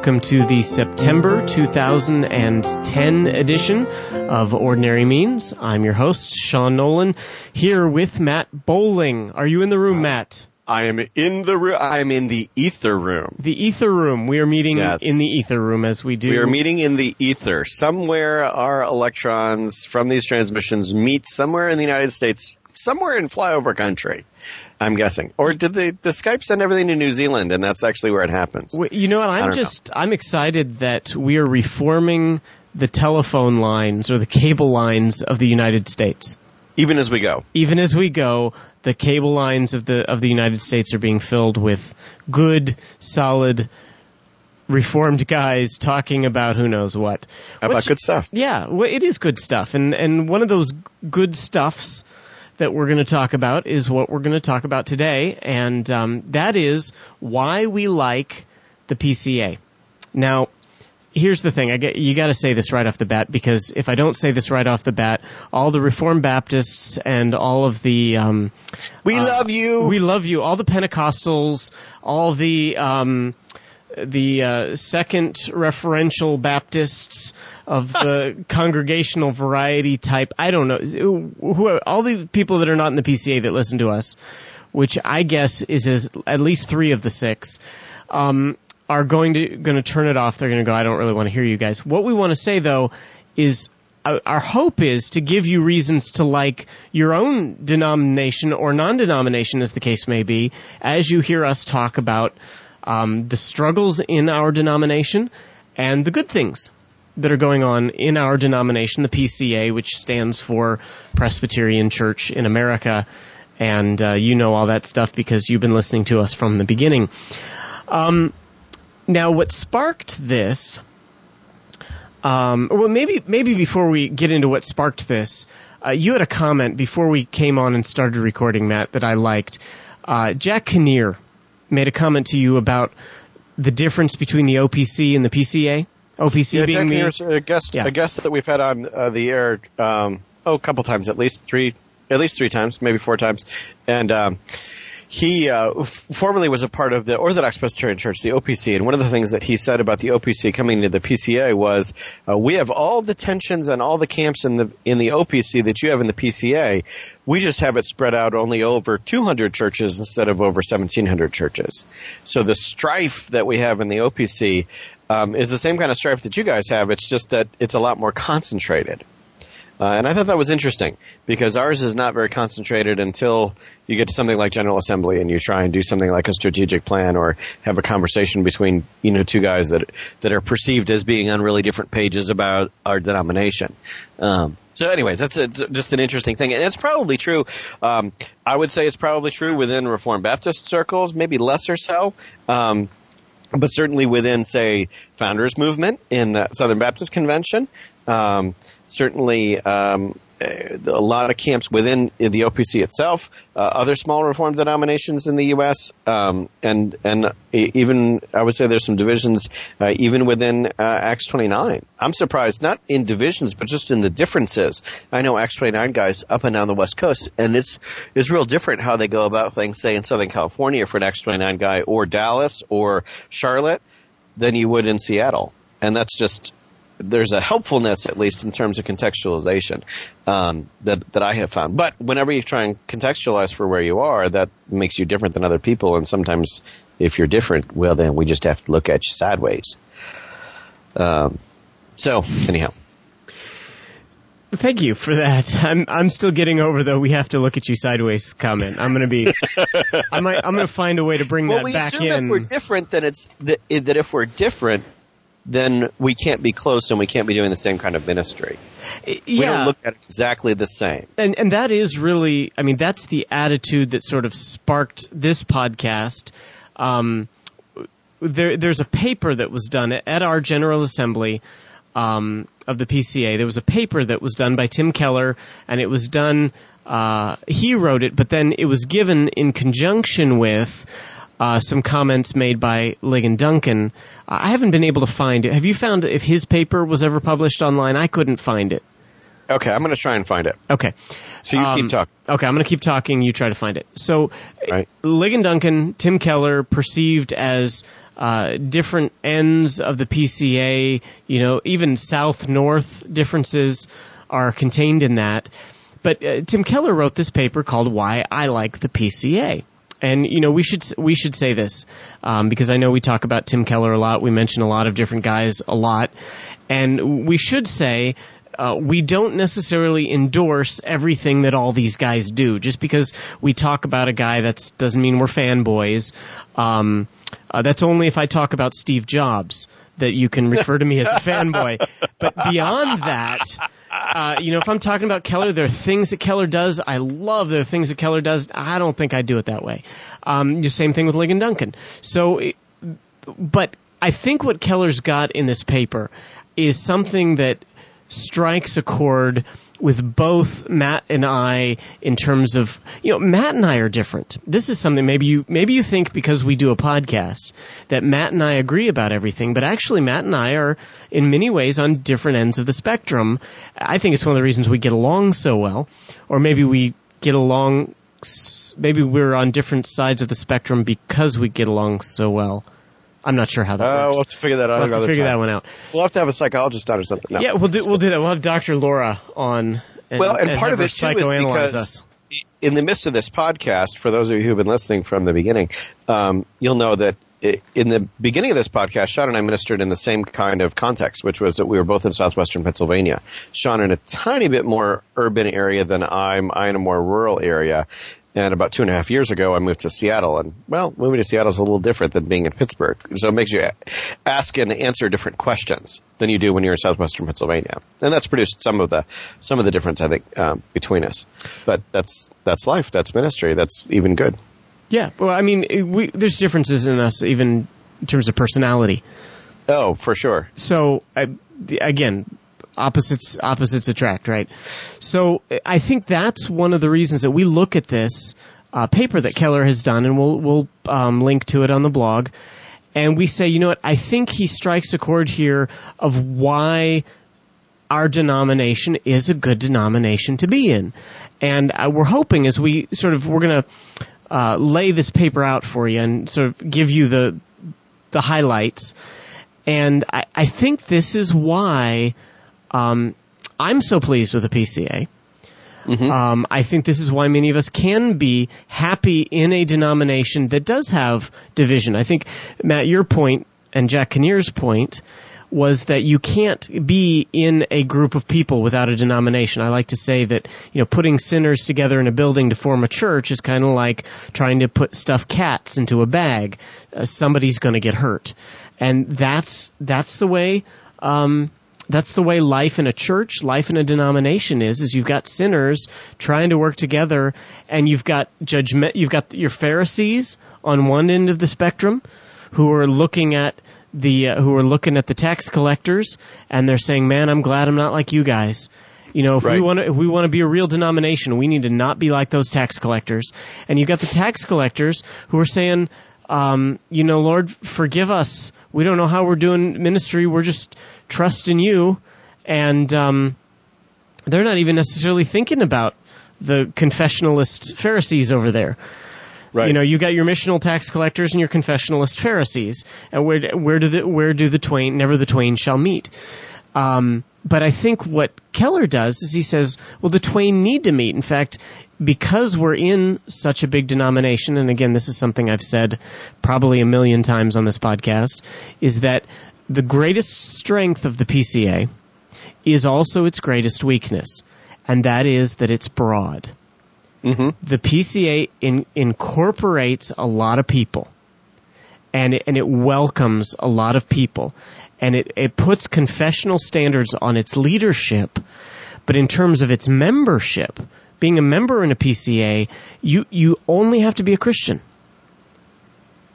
welcome to the September 2010 edition of Ordinary Means. I'm your host, Sean Nolan, here with Matt Bowling. Are you in the room, Matt? I am in the room. I am in the ether room. The ether room. We are meeting yes. in the ether room as we do. We are meeting in the ether. Somewhere our electrons from these transmissions meet somewhere in the United States, somewhere in flyover country. I'm guessing. Or did they, the Skype send everything to New Zealand and that's actually where it happens? You know what? I'm just, know. I'm excited that we are reforming the telephone lines or the cable lines of the United States. Even as we go. Even as we go, the cable lines of the of the United States are being filled with good, solid, reformed guys talking about who knows what. Which, about good stuff. Yeah, well, it is good stuff, and and one of those good stuffs that we're going to talk about is what we're going to talk about today, and um, that is why we like the PCA. Now, here's the thing. I get you got to say this right off the bat because if I don't say this right off the bat, all the Reformed Baptists and all of the um, we uh, love you, we love you, all the Pentecostals, all the um, the uh, second referential Baptists of the congregational variety type. I don't know who all the people that are not in the PCA that listen to us, which I guess is as, at least three of the six. Um, are going to going to turn it off. They're going to go. I don't really want to hear you guys. What we want to say though is uh, our hope is to give you reasons to like your own denomination or non-denomination, as the case may be, as you hear us talk about um, the struggles in our denomination and the good things that are going on in our denomination, the PCA, which stands for Presbyterian Church in America. And uh, you know all that stuff because you've been listening to us from the beginning. Um, now, what sparked this, um, well, maybe maybe before we get into what sparked this, uh, you had a comment before we came on and started recording, Matt, that I liked. Uh, Jack Kinneer made a comment to you about the difference between the OPC and the PCA. OPC yeah, being the a guest, yeah. a guest that we've had on uh, the air, um, oh, a couple times at least, three, at least three times, maybe four times, and. Um, he uh, f- formerly was a part of the Orthodox Presbyterian Church, the OPC, and one of the things that he said about the OPC coming to the PCA was, uh, "We have all the tensions and all the camps in the in the OPC that you have in the PCA. We just have it spread out only over 200 churches instead of over 1,700 churches. So the strife that we have in the OPC um, is the same kind of strife that you guys have. It's just that it's a lot more concentrated." Uh, and I thought that was interesting because ours is not very concentrated until you get to something like General Assembly and you try and do something like a strategic plan or have a conversation between, you know, two guys that, that are perceived as being on really different pages about our denomination. Um, so anyways, that's a, just an interesting thing. And it's probably true. Um, I would say it's probably true within Reformed Baptist circles, maybe lesser so. Um, but certainly within, say, Founders Movement in the Southern Baptist Convention, um, certainly um, a lot of camps within the OPC itself, uh, other small reform denominations in the U.S., um, and and even I would say there's some divisions uh, even within uh, Acts 29. I'm surprised, not in divisions, but just in the differences. I know Acts 29 guys up and down the West Coast, and it's it's real different how they go about things, say in Southern California for an Acts 29 guy, or Dallas, or Charlotte, than you would in Seattle, and that's just there's a helpfulness, at least in terms of contextualization, um, that that I have found. But whenever you try and contextualize for where you are, that makes you different than other people. And sometimes, if you're different, well, then we just have to look at you sideways. Um, so, anyhow. Thank you for that. I'm I'm still getting over though. We have to look at you sideways comment. I'm going to be. I might. I'm to find a way to bring well, that we back assume in. If we're different, then it's that, that if we're different, then we can't be close and we can't be doing the same kind of ministry. Yeah. We don't look at it exactly the same. And and that is really I mean that's the attitude that sort of sparked this podcast. Um, there there's a paper that was done at our General Assembly um, of the PCA. There was a paper that was done by Tim Keller and it was done uh, he wrote it, but then it was given in conjunction with uh, some comments made by Ligon Duncan. I haven't been able to find it. Have you found if his paper was ever published online? I couldn't find it. Okay, I'm going to try and find it. Okay. So you Um, keep talking. Okay, I'm going to keep talking. You try to find it. So, Right. Ligon Duncan, Tim Keller, perceived as uh, different ends of the PCA, you know, even south-north differences are contained in that. But uh, Tim Keller wrote this paper called "Why I Like the PCA." And you know we should we should say this um, because I know we talk about Tim Keller a lot. We mention a lot of different guys a lot, and we should say uh, we don't necessarily endorse everything that all these guys do. Just because we talk about a guy, that doesn't mean we're fanboys. Um, uh, that's only if I talk about Steve Jobs that you can refer to me as a fanboy. But beyond that, uh, you know, if I'm talking about Keller, there are things that Keller does. I love there are things that Keller does. I don't think I do it that way. Um, the same thing with Ligon Duncan. So, but I think what Keller's got in this paper is something that strikes a chord with both Matt and I in terms of you know Matt and I are different. This is something maybe you maybe you think because we do a podcast that Matt and I agree about everything, but actually Matt and I are in many ways on different ends of the spectrum. I think it's one of the reasons we get along so well, or maybe we get along. Maybe we're on different sides of the spectrum because we get along so well. I'm not sure how that Uh, works. we'll have to figure that out We'll have to figure time. that one out. We'll have to have a psychologist on or something. No. Yeah, we'll do we'll do that. We'll have Dr. Laura on. And, well, and, part of it too is because us. in the midst of this podcast, for those of you who've been listening from the beginning, um, you'll know that in the beginning of this podcast, Sean and I ministered in the same kind of context, which was that we were both in southwestern Pennsylvania. Sean in a tiny bit more urban area than I'm. I in a more rural area. And about two and a half years ago, I moved to Seattle. And, well, moving to Seattle is a little different than being in Pittsburgh. So it makes you ask and answer different questions than you do when you're in southwestern Pennsylvania. And that's produced some of the, some of the difference, I think, um, between us. But that's, that's life. That's ministry. That's even good. Yeah, well, I mean, we, there's differences in us even in terms of personality. Oh, for sure. So I, again, opposites opposites attract, right? So I think that's one of the reasons that we look at this uh, paper that Keller has done, and we'll we'll um, link to it on the blog, and we say, you know what? I think he strikes a chord here of why our denomination is a good denomination to be in, and uh, we're hoping as we sort of we're going to uh, lay this paper out for you and sort of give you the the highlights. And I, I think this is why um, I'm so pleased with the PCA. Um, I think this is why many of us can be happy in a denomination that does have division. I think, Matt, your point and Jack Kinneer's point was that you can't be in a group of people without a denomination. I like to say that, you know, putting sinners together in a building to form a church is kind of like trying to put stuffed cats into a bag. Uh, somebody's going to get hurt. And that's, that's the way, um, that's the way life in a church, life in a denomination is, is you've got sinners trying to work together and you've got judgment, you've got your Pharisees on one end of the spectrum who are looking at the, uh, who are looking at the tax collectors and they're saying, man, I'm glad I'm not like you guys. You know, if we want to, if we want to be a real denomination, we need to not be like those tax collectors. And you've got the tax collectors who are saying, um, you know, Lord, forgive us. We don't know how we're doing ministry. We're just trusting you. And, um, they're not even necessarily thinking about the confessionalist Pharisees over there. Right. You know, you got your missional tax collectors and your confessionalist Pharisees. And where, where do the, where do the twain, never the twain shall meet. Um, but I think what Keller does is he says, well, the twain need to meet. In fact, because we're in such a big denomination, and again, this is something I've said probably a million times on this podcast, is that the greatest strength of the PCA is also its greatest weakness, and that is that it's broad. Mm-hmm. The PCA in, incorporates a lot of people, and it, and it welcomes a lot of people, and it, it puts confessional standards on its leadership, but in terms of its membership, being a member in a PCA, you, you only have to be a Christian.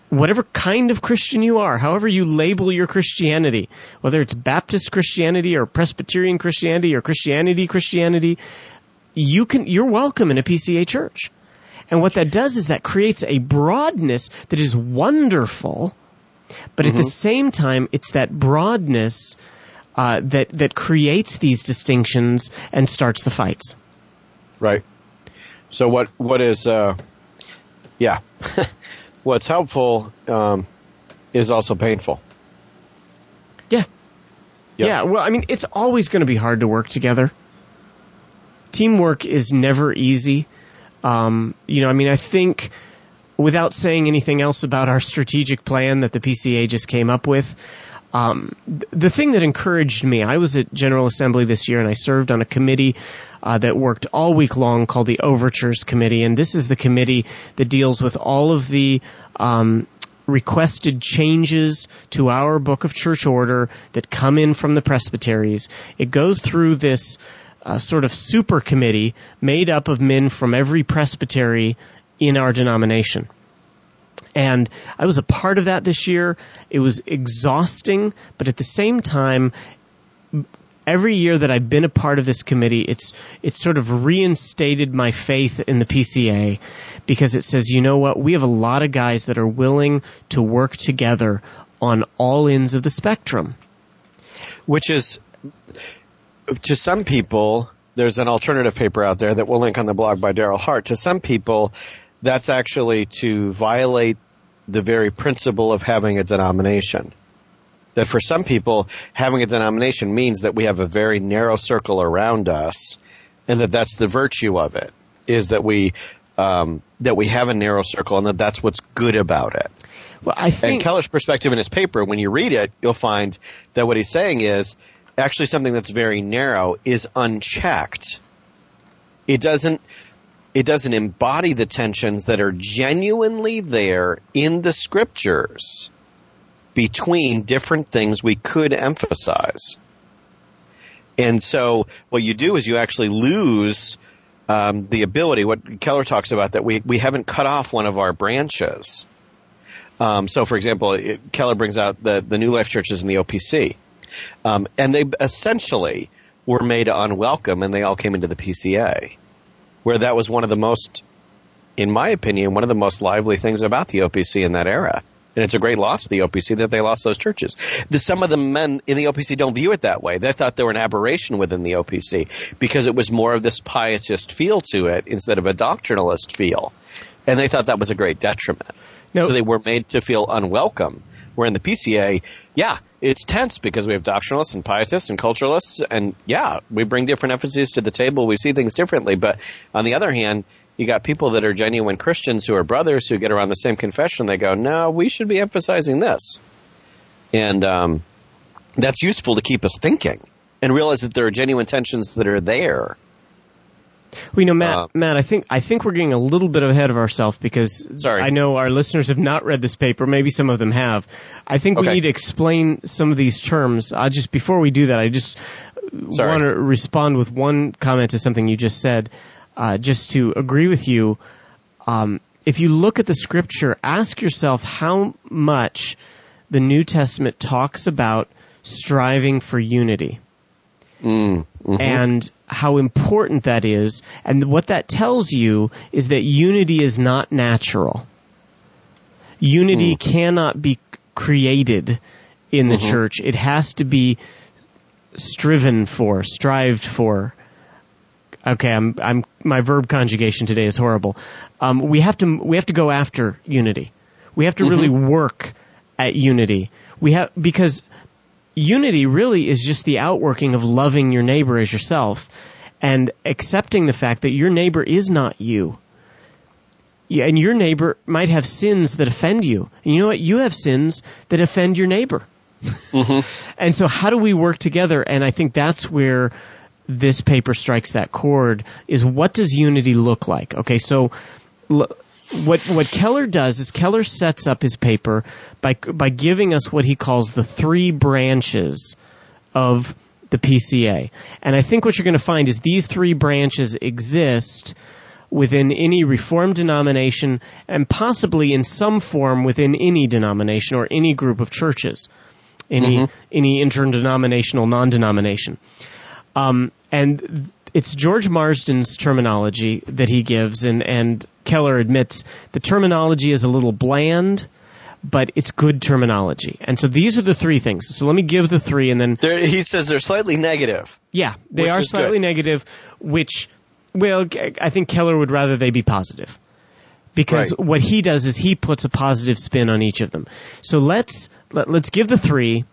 Whatever kind of Christian you are, however you label your Christianity, whether it's Baptist Christianity or Presbyterian Christianity or Christianity Christianity, you can, you're welcome in a PCA church. And what that does is that creates a broadness that is wonderful, but at the same time, it's that broadness uh, that that creates these distinctions and starts the fights. Right. So what what is uh, yeah, what's helpful um, is also painful. Yeah. Yep. Yeah. Well, I mean, it's always going to be hard to work together. Teamwork is never easy. Um, you know, I mean, I think without saying anything else about our strategic plan that the PCA just came up with, um, th- the thing that encouraged me, I was at General Assembly this year and I served on a committee uh, that worked all week long called the Overtures Committee, and this is the committee that deals with all of the um, requested changes to our book of church order that come in from the presbyteries. It goes through this uh, sort of super committee made up of men from every presbytery in our denomination. And I was a part of that this year. It was exhausting, but at the same time, every year that I've been a part of this committee, it's it's sort of reinstated my faith in the PCA because it says, you know what, we have a lot of guys that are willing to work together on all ends of the spectrum. Which is to some people, there's an alternative paper out there that we'll link on the blog by Darryl Hart. To some people, that's actually to violate the very principle of having a denomination. That for some people, having a denomination means that we have a very narrow circle around us, and that that's the virtue of it, is that we um, that we have a narrow circle, and that that's what's good about it. Well, I think And Keller's perspective in his paper, when you read it, you'll find that what he's saying is actually something that's very narrow is unchecked. It doesn't it doesn't embody the tensions that are genuinely there in the scriptures between different things we could emphasize. And so what you do is you actually lose um, the ability, what Keller talks about, that we, we haven't cut off one of our branches. Um, so, for example, it, Keller brings out the, the New Life churches in the OPC. Um, and they essentially were made unwelcome and they all came into the PCA, where that was one of the most, in my opinion, one of the most lively things about the OPC in that era. And it's a great loss to the OPC that they lost those churches. The, some of the men in the OPC don't view it that way. They thought they were an aberration within the OPC because it was more of this pietist feel to it instead of a doctrinalist feel. And they thought that was a great detriment. So they were made to feel unwelcome. Where in the PCA, yeah, it's tense because we have doctrinalists and pietists and culturalists, and yeah, we bring different emphases to the table. We see things differently. But on the other hand, you got people that are genuine Christians who are brothers who get around the same confession. They go, no, we should be emphasizing this. And um, that's useful to keep us thinking and realize that there are genuine tensions that are there. We know, Matt. Uh, Matt, I think I think we're getting a little bit ahead of ourselves because Sorry. I know our listeners have not read this paper. Maybe some of them have. I think we need to explain some of these terms. I just before we do that, I just Sorry. want to respond with one comment to something you just said. Uh, just to agree with you, um, if you look at the scripture, ask yourself how much the New Testament talks about striving for unity Mm, mhm. and how important that is. And what that tells you is that unity is not natural. Unity cannot be created in the church. It has to be striven for, strived for. Okay, I'm, I'm, my verb conjugation today is horrible. Um, we have to, we have to go after unity. We have to really work at unity. We have, because unity really is just the outworking of loving your neighbor as yourself and accepting the fact that your neighbor is not you. Yeah, and your neighbor might have sins that offend you. And you know what? You have sins that offend your neighbor. Mm-hmm. And so how do we work together? And I think that's where this paper strikes that chord is what does unity look like? Okay, so l- what what Keller does is Keller sets up his paper by by giving us what he calls the three branches of the PCA. And I think what you're going to find is these three branches exist within any reformed denomination and possibly in some form within any denomination or any group of churches, any any interdenominational non-denomination. Um, and it's George Marsden's terminology that he gives, and, and Keller admits the terminology is a little bland, but it's good terminology. And so these are the three things. So let me give the three and then. There, he says they're slightly negative. Yeah, they are slightly good. negative, which, well, I think Keller would rather they be positive. Because Right. what he does is he puts a positive spin on each of them. So let's, let, let's give the three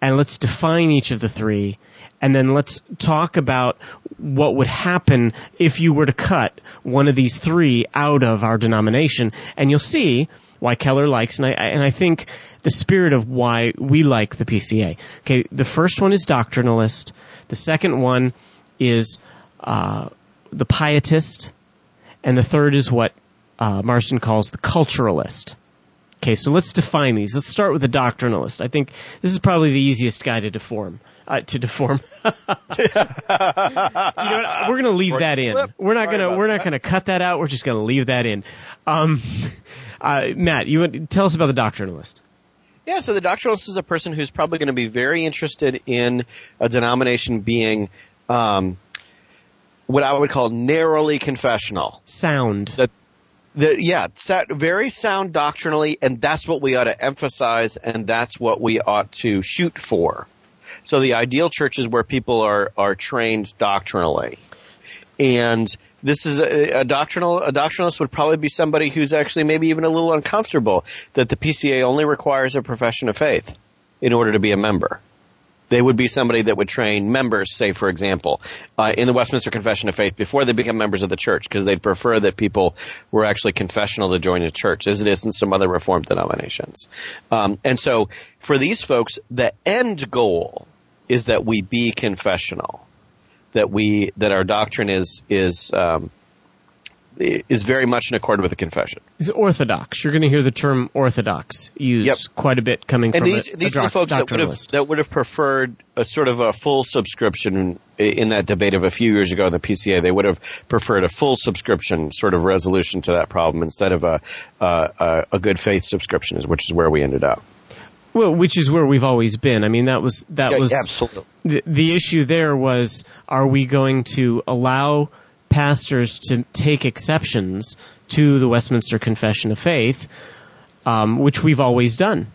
and let's define each of the three and then let's talk about what would happen if you were to cut one of these three out of our denomination and you'll see why Keller likes and I, and I think the spirit of why we like the PCA. Okay, the first one is doctrinalist. The second one is uh, the pietist, and the third is what uh, Marsden calls the culturalist. Okay, so let's define these. Let's start with the doctrinalist. I think this is probably the easiest guy to deform. Uh, to deform. you know what? We're going to leave that in. slip. We're not Sorry going to. We're not going to cut that out. We're just going to leave that in. Um, uh, Matt, you want- tell us about the doctrinalist. Yeah, so the doctrinalist is a person who's probably going to be very interested in a denomination being um, what I would call narrowly confessional. Sound. That the, yeah, sa- very sound doctrinally, and that's what we ought to emphasize, and that's what we ought to shoot for. So the ideal church is where people are are trained doctrinally, and this is a, a doctrinal a doctrinalist would probably be somebody who's actually maybe even a little uncomfortable that the PCA only requires a profession of faith in order to be a member. They would be somebody that would train members, say for example, uh, in the Westminster Confession of Faith before they become members of the church, because they'd prefer that people were actually confessional to join a church, as it is in some other Reformed denominations. Um, and so, for these folks, the end goal is that we be confessional, that we that our doctrine is is um, is very much in accord with the confession. Is orthodox. You're going to hear the term orthodox used Yep. quite a bit coming And from these a, a these are the folks that would have that would have preferred a sort of a full subscription in that debate of a few years ago in the PCA. They would have preferred a full subscription sort of resolution to that problem instead of a a, a good faith subscription, which is where we ended up. Well, which is where we've always been. I mean, that was that Yeah, was absolutely. the, the issue. There was: Are we going to allow pastors to take exceptions to the Westminster Confession of Faith, um, which we've always done?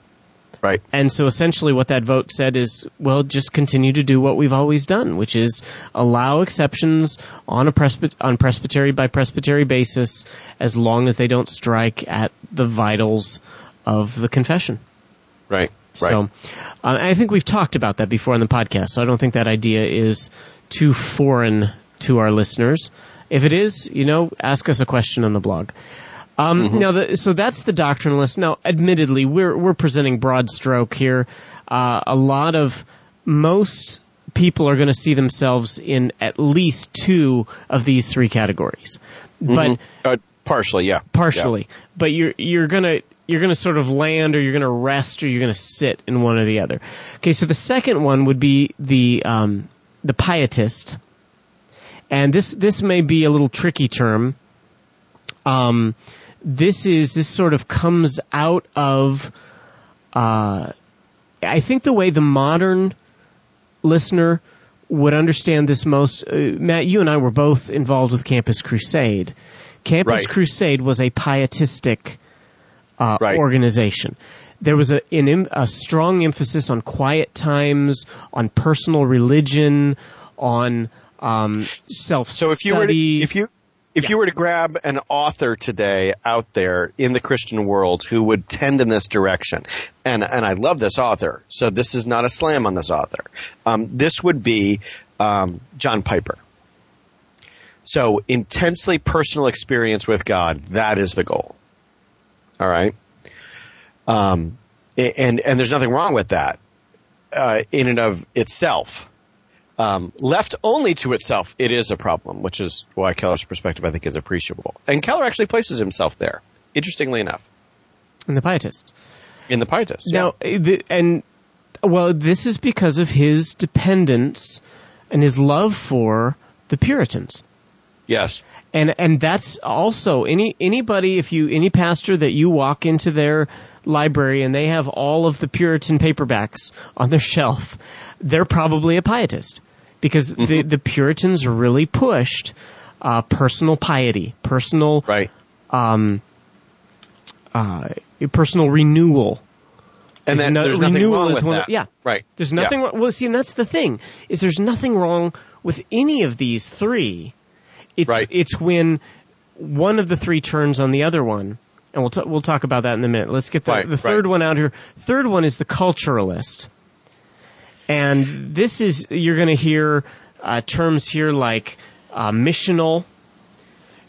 Right. And so essentially what that vote said is, well, just continue to do what we've always done, which is allow exceptions on a presbyt- on presbytery by presbytery basis as long as they don't strike at the vitals of the confession. Right. Right. So, uh, I think we've talked about that before on the podcast. So I don't think that idea is too foreign to our listeners. If it is, you know, ask us a question on the blog. Um, Now, the, so that's the doctrinalist. Now, admittedly, we're we're presenting broad stroke here. Uh, a lot of most people are going to see themselves in at least two of these three categories, but uh, partially, yeah. partially. But you're you're gonna you're gonna sort of land, or you're gonna rest, or you're gonna sit in one or the other. Okay, so the second one would be the um, the pietist, and this this may be a little tricky term. Um, this is this sort of comes out of. Uh, I think the way the modern listener would understand this most. Uh, Matt, you and I were both involved with Campus Crusade. Campus Right. Crusade was a pietistic uh, Right. organization. There was a, an, a strong emphasis on quiet times, on personal religion, on um, self So if you were to, if you if you were to grab an author today out there in the Christian world who would tend in this direction, and and I love this author, so this is not a slam on this author. Um, this would be um, John Piper. So intensely personal experience with God, that is the goal. All right. Um, and and there's nothing wrong with that uh, in and of itself. Um, left only to itself, it is a problem, which is why Keller's perspective, I think, is appreciable. And Keller actually places himself there, interestingly enough, In the pietists. in the Pietists. Now, uh, the, and well, this is because of his dependence and his love for the Puritans. yes, and and that's also any anybody if you any pastor that you walk into their library and they have all of the Puritan paperbacks on their shelf, they're probably a pietist because the the Puritans really pushed uh, personal piety, personal right. um, uh, personal renewal. And then no- there's nothing renewal wrong is with one that. yeah. Right. There's Yeah. nothing wrong. Well, see, and that's the thing is there's nothing wrong with any of these three. It's Right. it's when one of the three turns on the other one, and we'll t- we'll talk about that in a minute. Let's get the Right, the third right. one out here. Third one is the culturalist, and this is you're going to hear uh, terms here like uh, missional.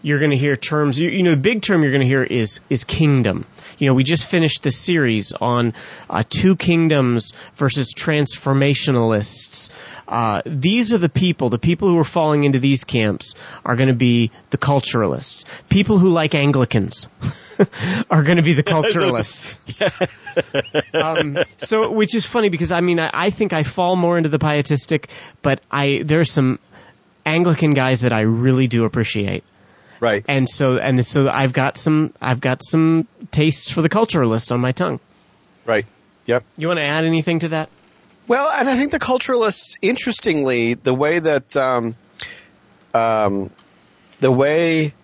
You're going to hear terms. You, you know, the big term you're going to hear is is kingdom. You know, we just finished the series on uh, two kingdoms versus transformationalists. Uh, these are the people. The people who are falling into these camps are going to be the culturalists. People who like Anglicans are going to be the culturalists. um, so, which is funny because I mean, I, I think I fall more into the pietistic, but I there are some Anglican guys that I really do appreciate Right. and so and so I've got some I've got some tastes for the culturalist on my tongue. Right. Yep. You want to add anything to that? Well, and I think the culturalists, interestingly, the way that um, um, the way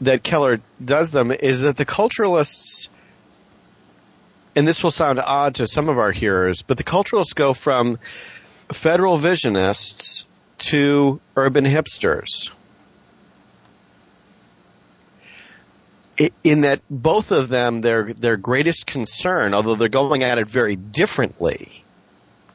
that Keller does them is that the culturalists, and this will sound odd to some of our hearers, but the culturalists go from federal visionists to urban hipsters. In that both of them, their their greatest concern, although they're going at it very differently,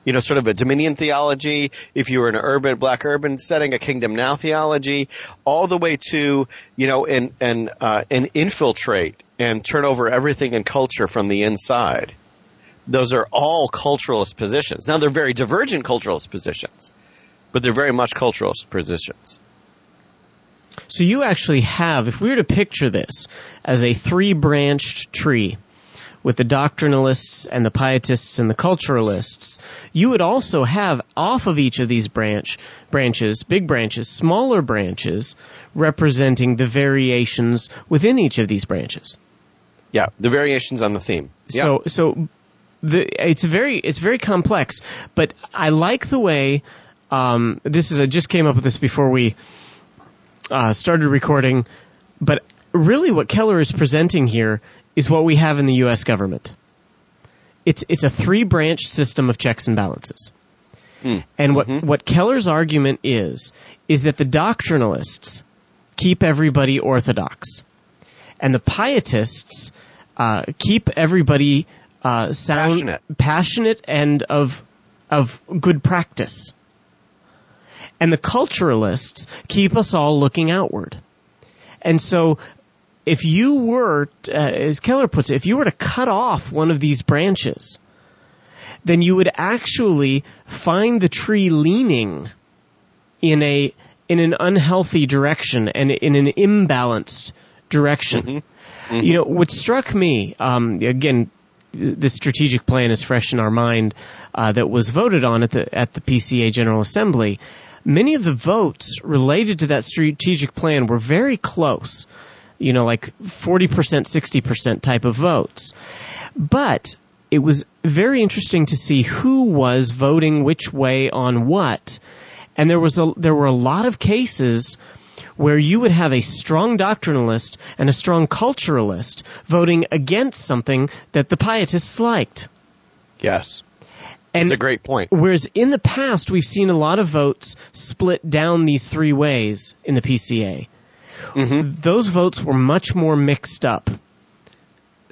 you know, sort of a dominion theology, if you were in an urban, black urban setting, a kingdom now theology, all the way to, you know, and, and, uh, and infiltrate and turn over everything in culture from the inside. Those are all culturalist positions. Now they're very divergent culturalist positions, but they're very much culturalist positions. So you actually have, if we were to picture this as a three-branched tree with the doctrinalists and the pietists and the culturalists, you would also have off of each of these branch branches, big branches, smaller branches representing the variations within each of these branches. Yeah, the variations on the theme. Yeah. So so the it's very it's very complex, but I like the way um, this is I just came up with this before we uh, started recording, but really what Keller is presenting here is what we have in the U.S. government. It's it's a three branch system of checks and balances. And what, what Keller's argument is, is that the doctrinalists keep everybody orthodox. And the pietists uh, keep everybody uh, sound, Passionate. passionate and of of good practice. And the culturalists keep us all looking outward. And so, if you were, uh, as Keller puts it, if you were to cut off one of these branches, then you would actually find the tree leaning in a in an unhealthy direction and in an imbalanced direction. You know, what struck me, um, again, the strategic plan is fresh in our mind uh, that was voted on at the at the PCA General Assembly. Many of the votes related to that strategic plan were very close. You know, like 40%, 60% type of votes. But it was very interesting to see who was voting which way on what. And there was a, there were a lot of cases where you would have a strong doctrinalist and a strong culturalist voting against something that the pietists liked. yes. And That's a great point. whereas in the past we've seen a lot of votes split down these three ways in the PCA. Those votes were much more mixed up.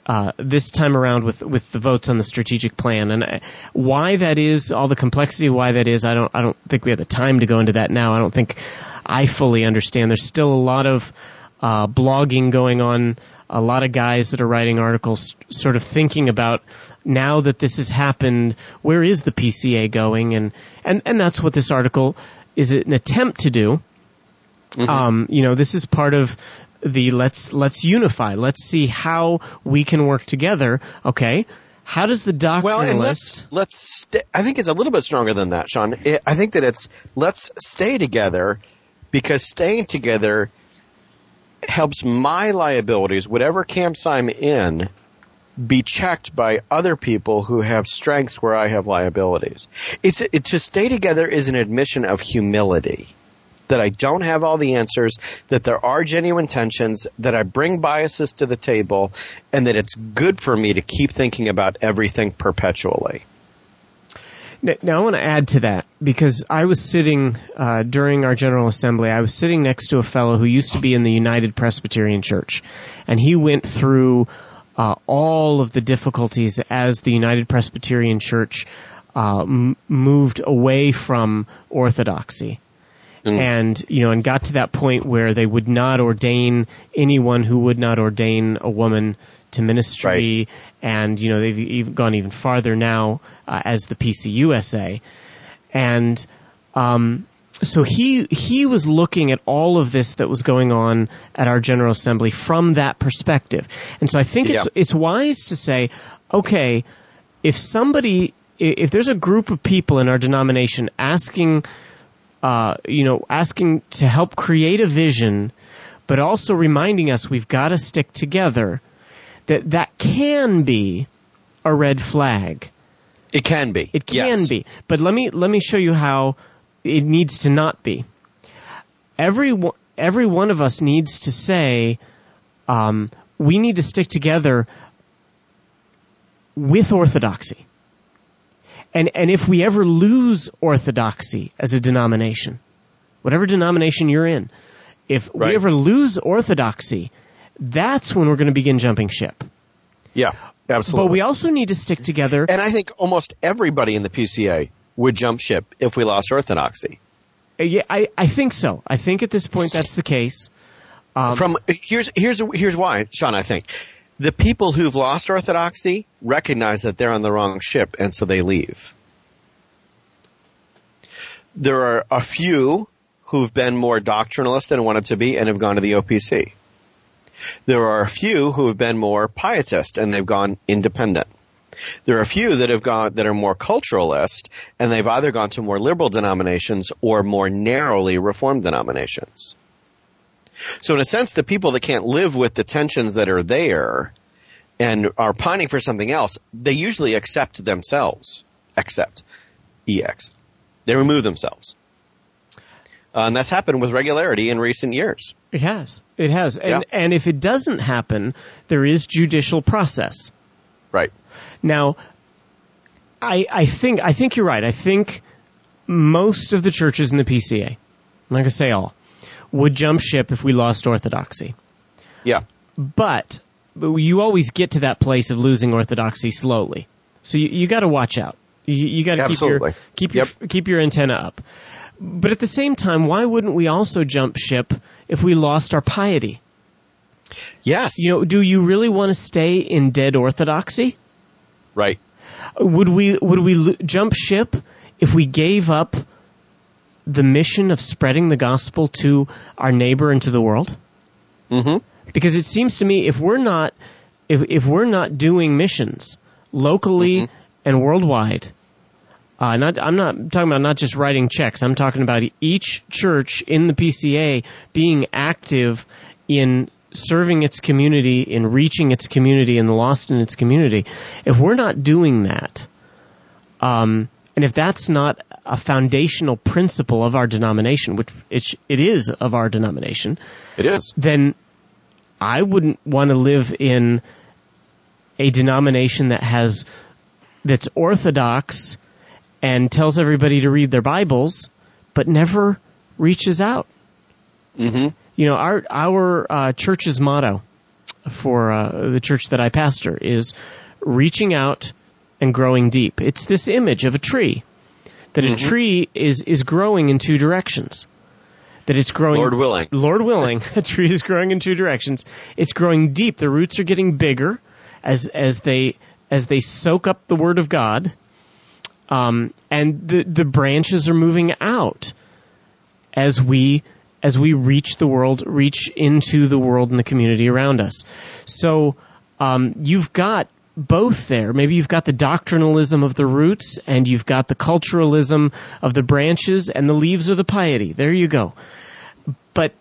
Uh, this time around with with the votes on the strategic plan. And uh, why that is all the complexity why that is I don't I don't think we have the time to go into that now. I don't think I fully understand. There's still a lot of uh, blogging going on a lot of guys that are writing articles sort of thinking about now that this has happened where is the PCA going? And and and that's what this article is an attempt to do um, you know, this is part of the let's let's unify. Let's see how we can work together. Okay, how does the doctrinalist? Well, let's let's. St- I think it's a little bit stronger than that, Sean. It, I think that it's let's stay together because staying together helps my liabilities, whatever camps I'm in, be checked by other people who have strengths where I have liabilities. It's it, to stay together is an admission of humility. That I don't have all the answers, that there are genuine tensions, that I bring biases to the table, and that it's good for me to keep thinking about everything perpetually. Now, I want to add to that because I was sitting uh, during our General Assembly. I was sitting next to a fellow who used to be in the United Presbyterian Church, and he went through uh, all of the difficulties as the United Presbyterian Church uh, m- moved away from orthodoxy. Mm. And, you know, and got to that point where they would not ordain anyone who would not ordain a woman to ministry. Right. And, you know, they've even gone even farther now uh, as the PCUSA. And, um, so he he was looking at all of this that was going on at our General Assembly from that perspective, and so I think yeah. it's it's wise to say, okay, if somebody if there's a group of people in our denomination asking uh, you know, asking to help create a vision, but also reminding us we've got to stick together, that that can be a red flag. It can be. It can yes. be. But let me let me show you how it needs to not be. Every every one of us needs to say, um, we need to stick together with orthodoxy. And, and if we ever lose orthodoxy as a denomination, whatever denomination you're in, if right. we ever lose orthodoxy, that's when we're going to begin jumping ship. Yeah, absolutely. But we also need to stick together. And I think almost everybody in the PCA would jump ship if we lost orthodoxy. Uh, yeah, I, I think so. I think at this point that's the case. Um, From here's here's here's why, Sean. I think the people who've lost orthodoxy recognize that they're on the wrong ship and so they leave. There are a few who've been more doctrinalist than wanted to be and have gone to the OPC. There are a few who have been more pietist and they've gone independent. There are a few that have gone that are more culturalist and they've either gone to more liberal denominations or more narrowly reformed denominations. So in a sense, the people that can't live with the tensions that are there and are pining for something else, they usually accept themselves. Accept. EX. They remove themselves. Uh, and that's happened with regularity in recent years. It has. It has. And, yeah. and if it doesn't happen, there is judicial process. Right. Now, I, I think, I think you're right. I think most of the churches in the PCA, I'm not going to say all, would jump ship if we lost orthodoxy. Yeah. But, you always get to that place of losing orthodoxy slowly. So you, you got to watch out. You, you got to keep your keep your yep. keep your antenna up. But at the same time, why wouldn't we also jump ship if we lost our piety? Yes. You know, do you really want to stay in dead orthodoxy? Right. Would we would we jump ship if we gave up the mission of spreading the gospel to our neighbor and to the world? Mm-hmm. Because it seems to me if we're not if if we're not doing missions locally mm-hmm. and worldwide, uh, not I'm not talking about not just writing checks. I'm talking about each church in the PCA being active in serving its community, in reaching its community, and the lost in its community. If we're not doing that, um, and if that's not a foundational principle of our denomination, which it, it is of our denomination, it is. Then I wouldn't want to live in a denomination that has that's orthodox and tells everybody to read their Bibles, but never reaches out. Mm-hmm. You know, our our uh, church's motto for uh, the church that I pastor is reaching out and growing deep. It's this image of a tree that mm-hmm. a tree is is growing in two directions. That it's growing. Lord willing. Lord willing, a tree is growing in two directions. It's growing deep. The roots are getting bigger as as they as they soak up the word of God. Um, and the the branches are moving out as we as we reach the world, reach into the world and the community around us. So um, you've got both there. Maybe you've got the doctrinalism of the roots and you've got the culturalism of the branches and the leaves of the piety. There you go. But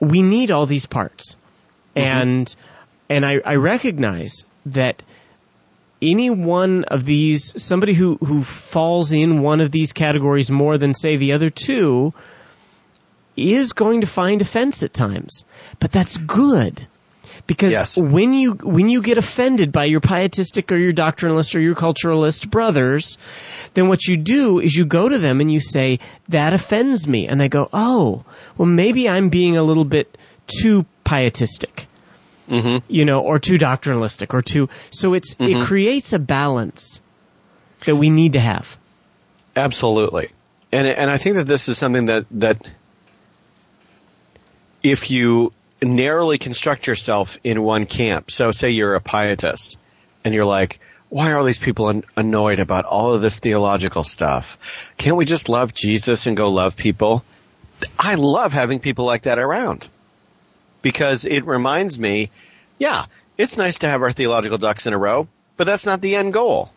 we need all these parts. Mm-hmm. And and I, I recognize that any one of these somebody who, who falls in one of these categories more than say the other two is going to find offense at times, but that's good. Because Yes. when you when you get offended by your pietistic or your doctrinalist or your culturalist brothers, then what you do is you go to them and you say that offends me, and they go, "Oh, well maybe I'm being a little bit too pietistic." Mm-hmm. you know, or too doctrinalistic, or too. So it's Mm-hmm. it creates a balance that we need to have. Absolutely, and and I think that this is something that that if you narrowly construct yourself in one camp, so say you're a pietist, and you're like, why are these people an- annoyed about all of this theological stuff? Can't we just love Jesus and go love people? I love having people like that around because it reminds me, yeah, it's nice to have our theological ducks in a row, but that's not the end goal.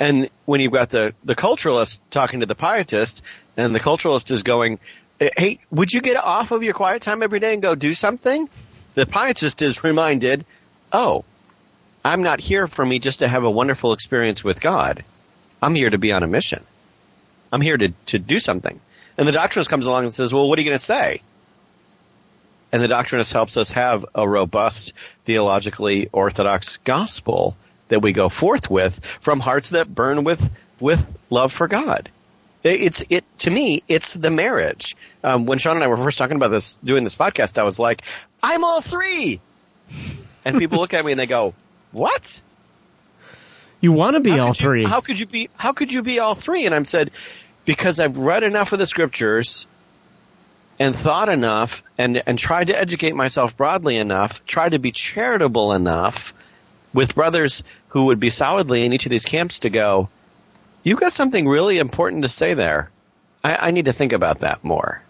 And when you've got the, the culturalist talking to the pietist, and the culturalist is going, hey, would you get off of your quiet time every day and go do something? The pietist is reminded, oh, I'm not here for me just to have a wonderful experience with God. I'm here to be on a mission. I'm here to, to do something. And the doctrinist comes along and says, well, what are you going to say? And the doctrinist helps us have a robust, theologically orthodox gospel that we go forth with from hearts that burn with, with love for God. It- It's it to me. It's the marriage. Um, when Sean and I were first talking about this, doing this podcast, I was like, "I'm all three. and people look at me and they go, "What? You want to be How all you- three. how could you be? How could you be all three? And I'm said, because I've read enough of the scriptures and thought enough and and tried to educate myself broadly enough, tried to be charitable enough with brothers who would be solidly in each of these camps to go. You've got something really important to say there. I, I need to think about that more.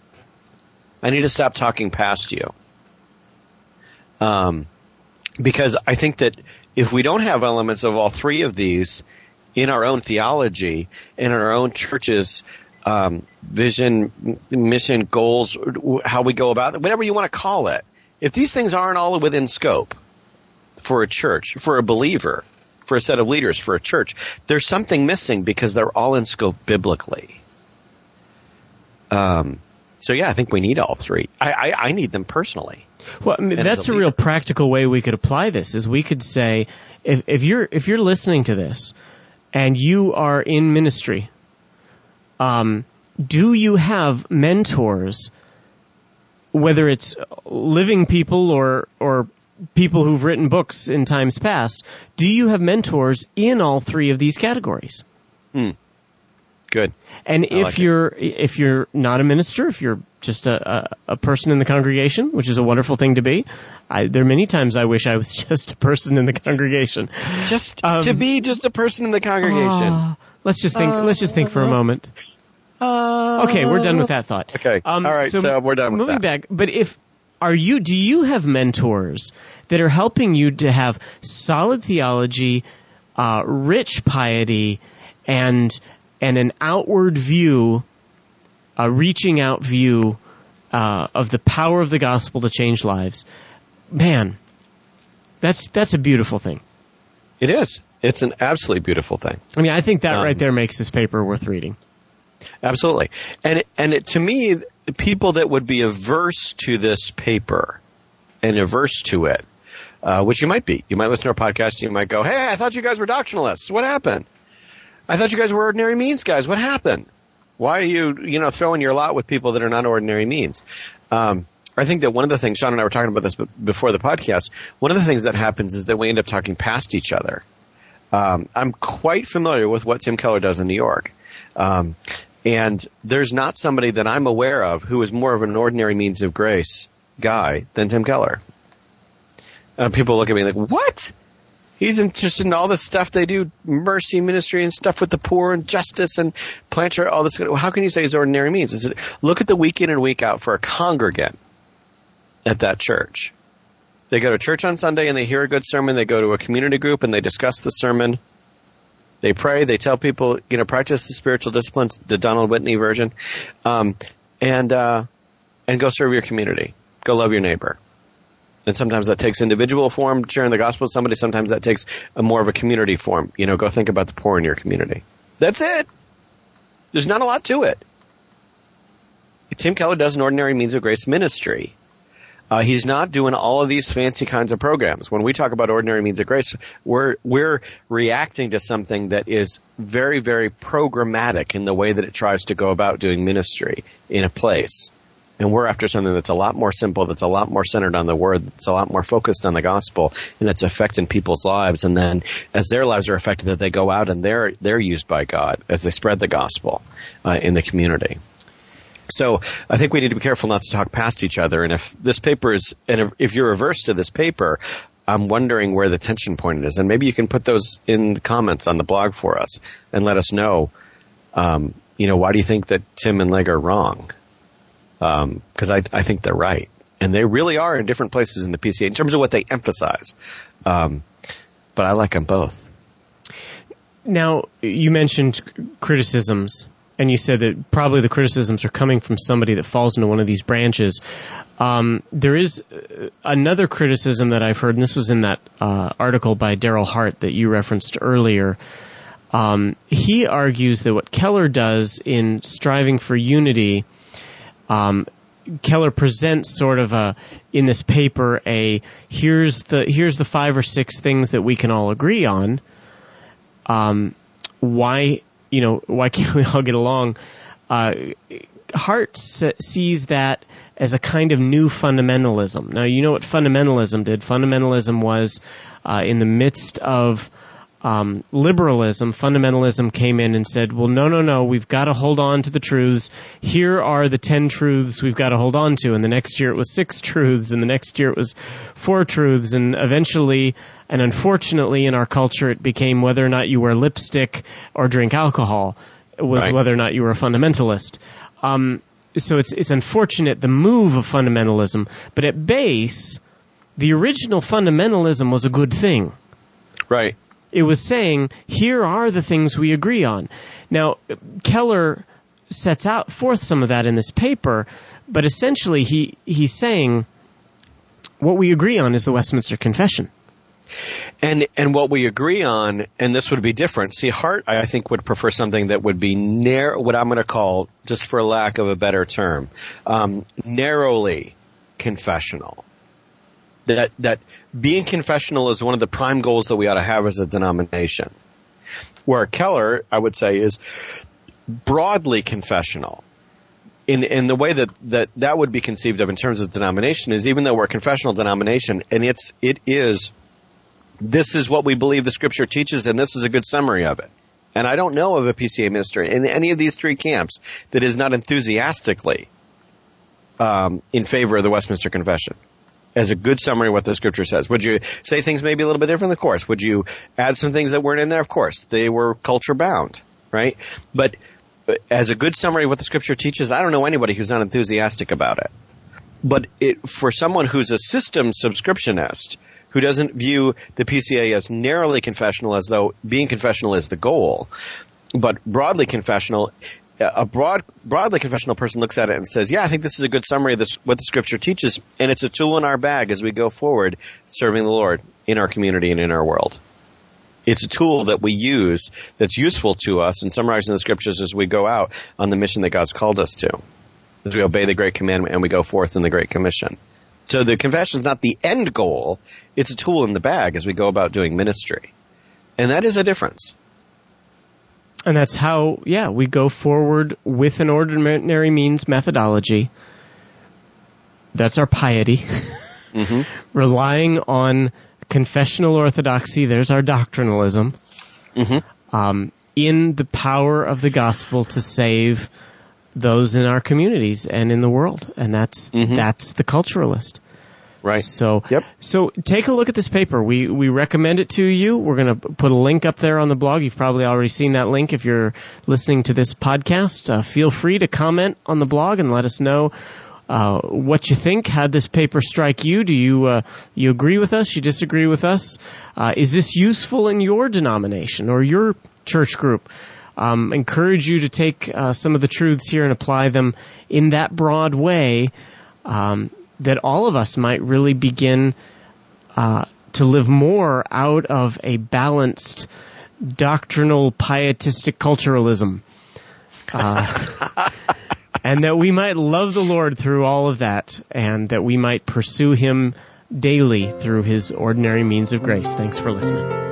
I need to stop talking past you. Um, because I think that if we don't have elements of all three of these in our own theology, in our own churches, um, vision, mission, goals, how we go about it, whatever you want to call it, if these things aren't all within scope for a church, for a believer, for a set of leaders, for a church, there's something missing because they're all in scope biblically. Um, so yeah, I think we need all three. I, I, I need them personally. Well, I mean, that's a a real practical way we could apply this. Is we could say, if, if you're if you're listening to this, and you are in ministry, um, do you have mentors, whether it's living people or or people who've written books in times past? Do you have mentors in all three of these categories? Good. And if like you're if you're not a minister, if you're just a, a, a person in the congregation, which is a wonderful thing to be, I, there are many times I wish I was just a person in the congregation. Just Um, to be just a person in the congregation. Ah, let's just think. let's just think for a moment. Okay, we're done with that thought. Okay. All right, so we're done with moving that. back, but if are you? Do you have mentors that are helping you to have solid theology, uh, rich piety, and and an outward view, a reaching out view uh, of the power of the gospel to change lives? Man, that's that's a beautiful thing. It is. It's an absolutely beautiful thing. I mean, I think that Um, right there makes this paper worth reading. Absolutely. And and it, to me, people that would be averse to this paper and averse to it, uh, which you might be. You might listen to our podcast. And you might go, "Hey, I thought you guys were doctrinalists. What happened? I thought you guys were ordinary means guys. What happened? Why are you, you know, throwing your lot with people that are not ordinary means?" Um, I think that one of the things Sean and I were talking about this before the podcast. One of the things that happens is that we end up talking past each other. Um, I'm quite familiar with what Tim Keller does in New York. Um, and there's not somebody that I'm aware of who is more of an ordinary means of grace guy than Tim Keller. Uh, people look at me like, what? He's interested in all this stuff they do, mercy ministry and stuff with the poor and justice and planter, all this. How can you say he's ordinary means? Is it, look at the week in and week out for a congregant at that church. They go to church on Sunday and they hear a good sermon. They go to a community group and they discuss the sermon. They pray. They tell people, you know, practice the spiritual disciplines, the Donald Whitney version, um, and uh, and go serve your community. Go love your neighbor. And sometimes that takes individual form, sharing the gospel with somebody. Sometimes that takes a more of a community form. You know, go think about the poor in your community. That's it. There's not a lot to it. Tim Keller does an ordinary means of grace ministry. Uh, he's not doing all of these fancy kinds of programs. When we talk about ordinary means of grace, we're we're reacting to something that is very, very programmatic in the way that it tries to go about doing ministry in a place. And we're after something that's a lot more simple, that's a lot more centered on the word, that's a lot more focused on the gospel, and it's affecting people's lives. And then as their lives are affected, that they go out and they're they're used by God as they spread the gospel uh, in the community. So I think we need to be careful not to talk past each other. And if this paper is, and if, you're averse to this paper, I'm wondering where the tension point is. And maybe you can put those in the comments on the blog for us and let us know, um, you know, why do you think that Tim and Lig are wrong? Because um, I, I think they're right. And they really are in different places in the PCA in terms of what they emphasize. Um, but I like them both. Now, you mentioned criticisms and you said that probably the criticisms are coming from somebody that falls into one of these branches. Um, there is uh, another criticism that I've heard, and this was in that uh, article by Darryl Hart that you referenced earlier. Um, he argues that what Keller does in striving for unity, um, Keller presents sort of a in this paper a here's the here's the five or six things that we can all agree on. Um, why you know, why can't we all get along? Uh, Hart sees that as a kind of new fundamentalism. Now, you know what fundamentalism did? Fundamentalism was uh, in the midst of um, liberalism, fundamentalism came in and said, well, no, no, no, we've got to hold on to the truths. Here are the 10 truths we've got to hold on to. And the next year it was six truths, and the next year it was four truths, and eventually, and unfortunately in our culture, it became whether or not you wear lipstick or drink alcohol was right. whether or not you were a fundamentalist. Um, so it's, it's unfortunate the move of fundamentalism, but at base, the original fundamentalism was a good thing. Right. It was saying, here are the things we agree on. Now, Keller sets out forth some of that in this paper, but essentially he, he's saying what we agree on is the Westminster Confession. And and what we agree on, and this would be different. See, Hart, I think, would prefer something that would be narrow, what I'm going to call, just for lack of a better term, um, narrowly confessional that that being confessional is one of the prime goals that we ought to have as a denomination. Where Keller, I would say, is broadly confessional. In, in the way that, that that would be conceived of in terms of denomination is even though we're a confessional denomination and it's it is this is what we believe the scripture teaches and this is a good summary of it. And I don't know of a PCA minister in any of these three camps that is not enthusiastically um, in favor of the Westminster Confession as a good summary of what the scripture says. Would you say things maybe a little bit different? Of course. Would you add some things that weren't in there? Of course. They were culture bound, right? But uh, as a good summary of what the scripture teaches, I don't know anybody who's not enthusiastic about it. But it, for someone who's a system subscriptionist, who doesn't view the PCA as narrowly confessional as though being confessional is the goal, but broadly confessional, a broad, broadly confessional person looks at it and says, "Yeah, I think this is a good summary of this, what the Scripture teaches, and it's a tool in our bag as we go forward serving the Lord in our community and in our world." It's a tool that we use that's useful to us in summarizing the Scriptures as we go out on the mission that God's called us to, as we obey the Great Commandment and we go forth in the Great Commission. So the confession is not the end goal; it's a tool in the bag as we go about doing ministry, and that is a difference. And that's how, yeah, we go forward with an ordinary means methodology. That's our piety. Mm-hmm. Relying on confessional orthodoxy, there's our doctrinalism. Mm-hmm. Um, in the power of the gospel to save those in our communities and in the world. And that's, mm-hmm. that's the culturalist. Right. So, yep. so take a look at this paper. We, we recommend it to you. We're going to put a link up there on the blog. You've probably already seen that link if you're listening to this podcast. Uh, feel free to comment on the blog and let us know uh, what you think. How this paper strike you? Do you uh, you agree with us? You disagree with us? Uh, is this useful in your denomination or your church group? Um, encourage you to take uh, some of the truths here and apply them in that broad way. Um, that all of us might really begin uh, to live more out of a balanced doctrinal pietistic culturalism. Uh, and that we might love the Lord through all of that, and that we might pursue Him daily through His ordinary means of grace. Thanks for listening.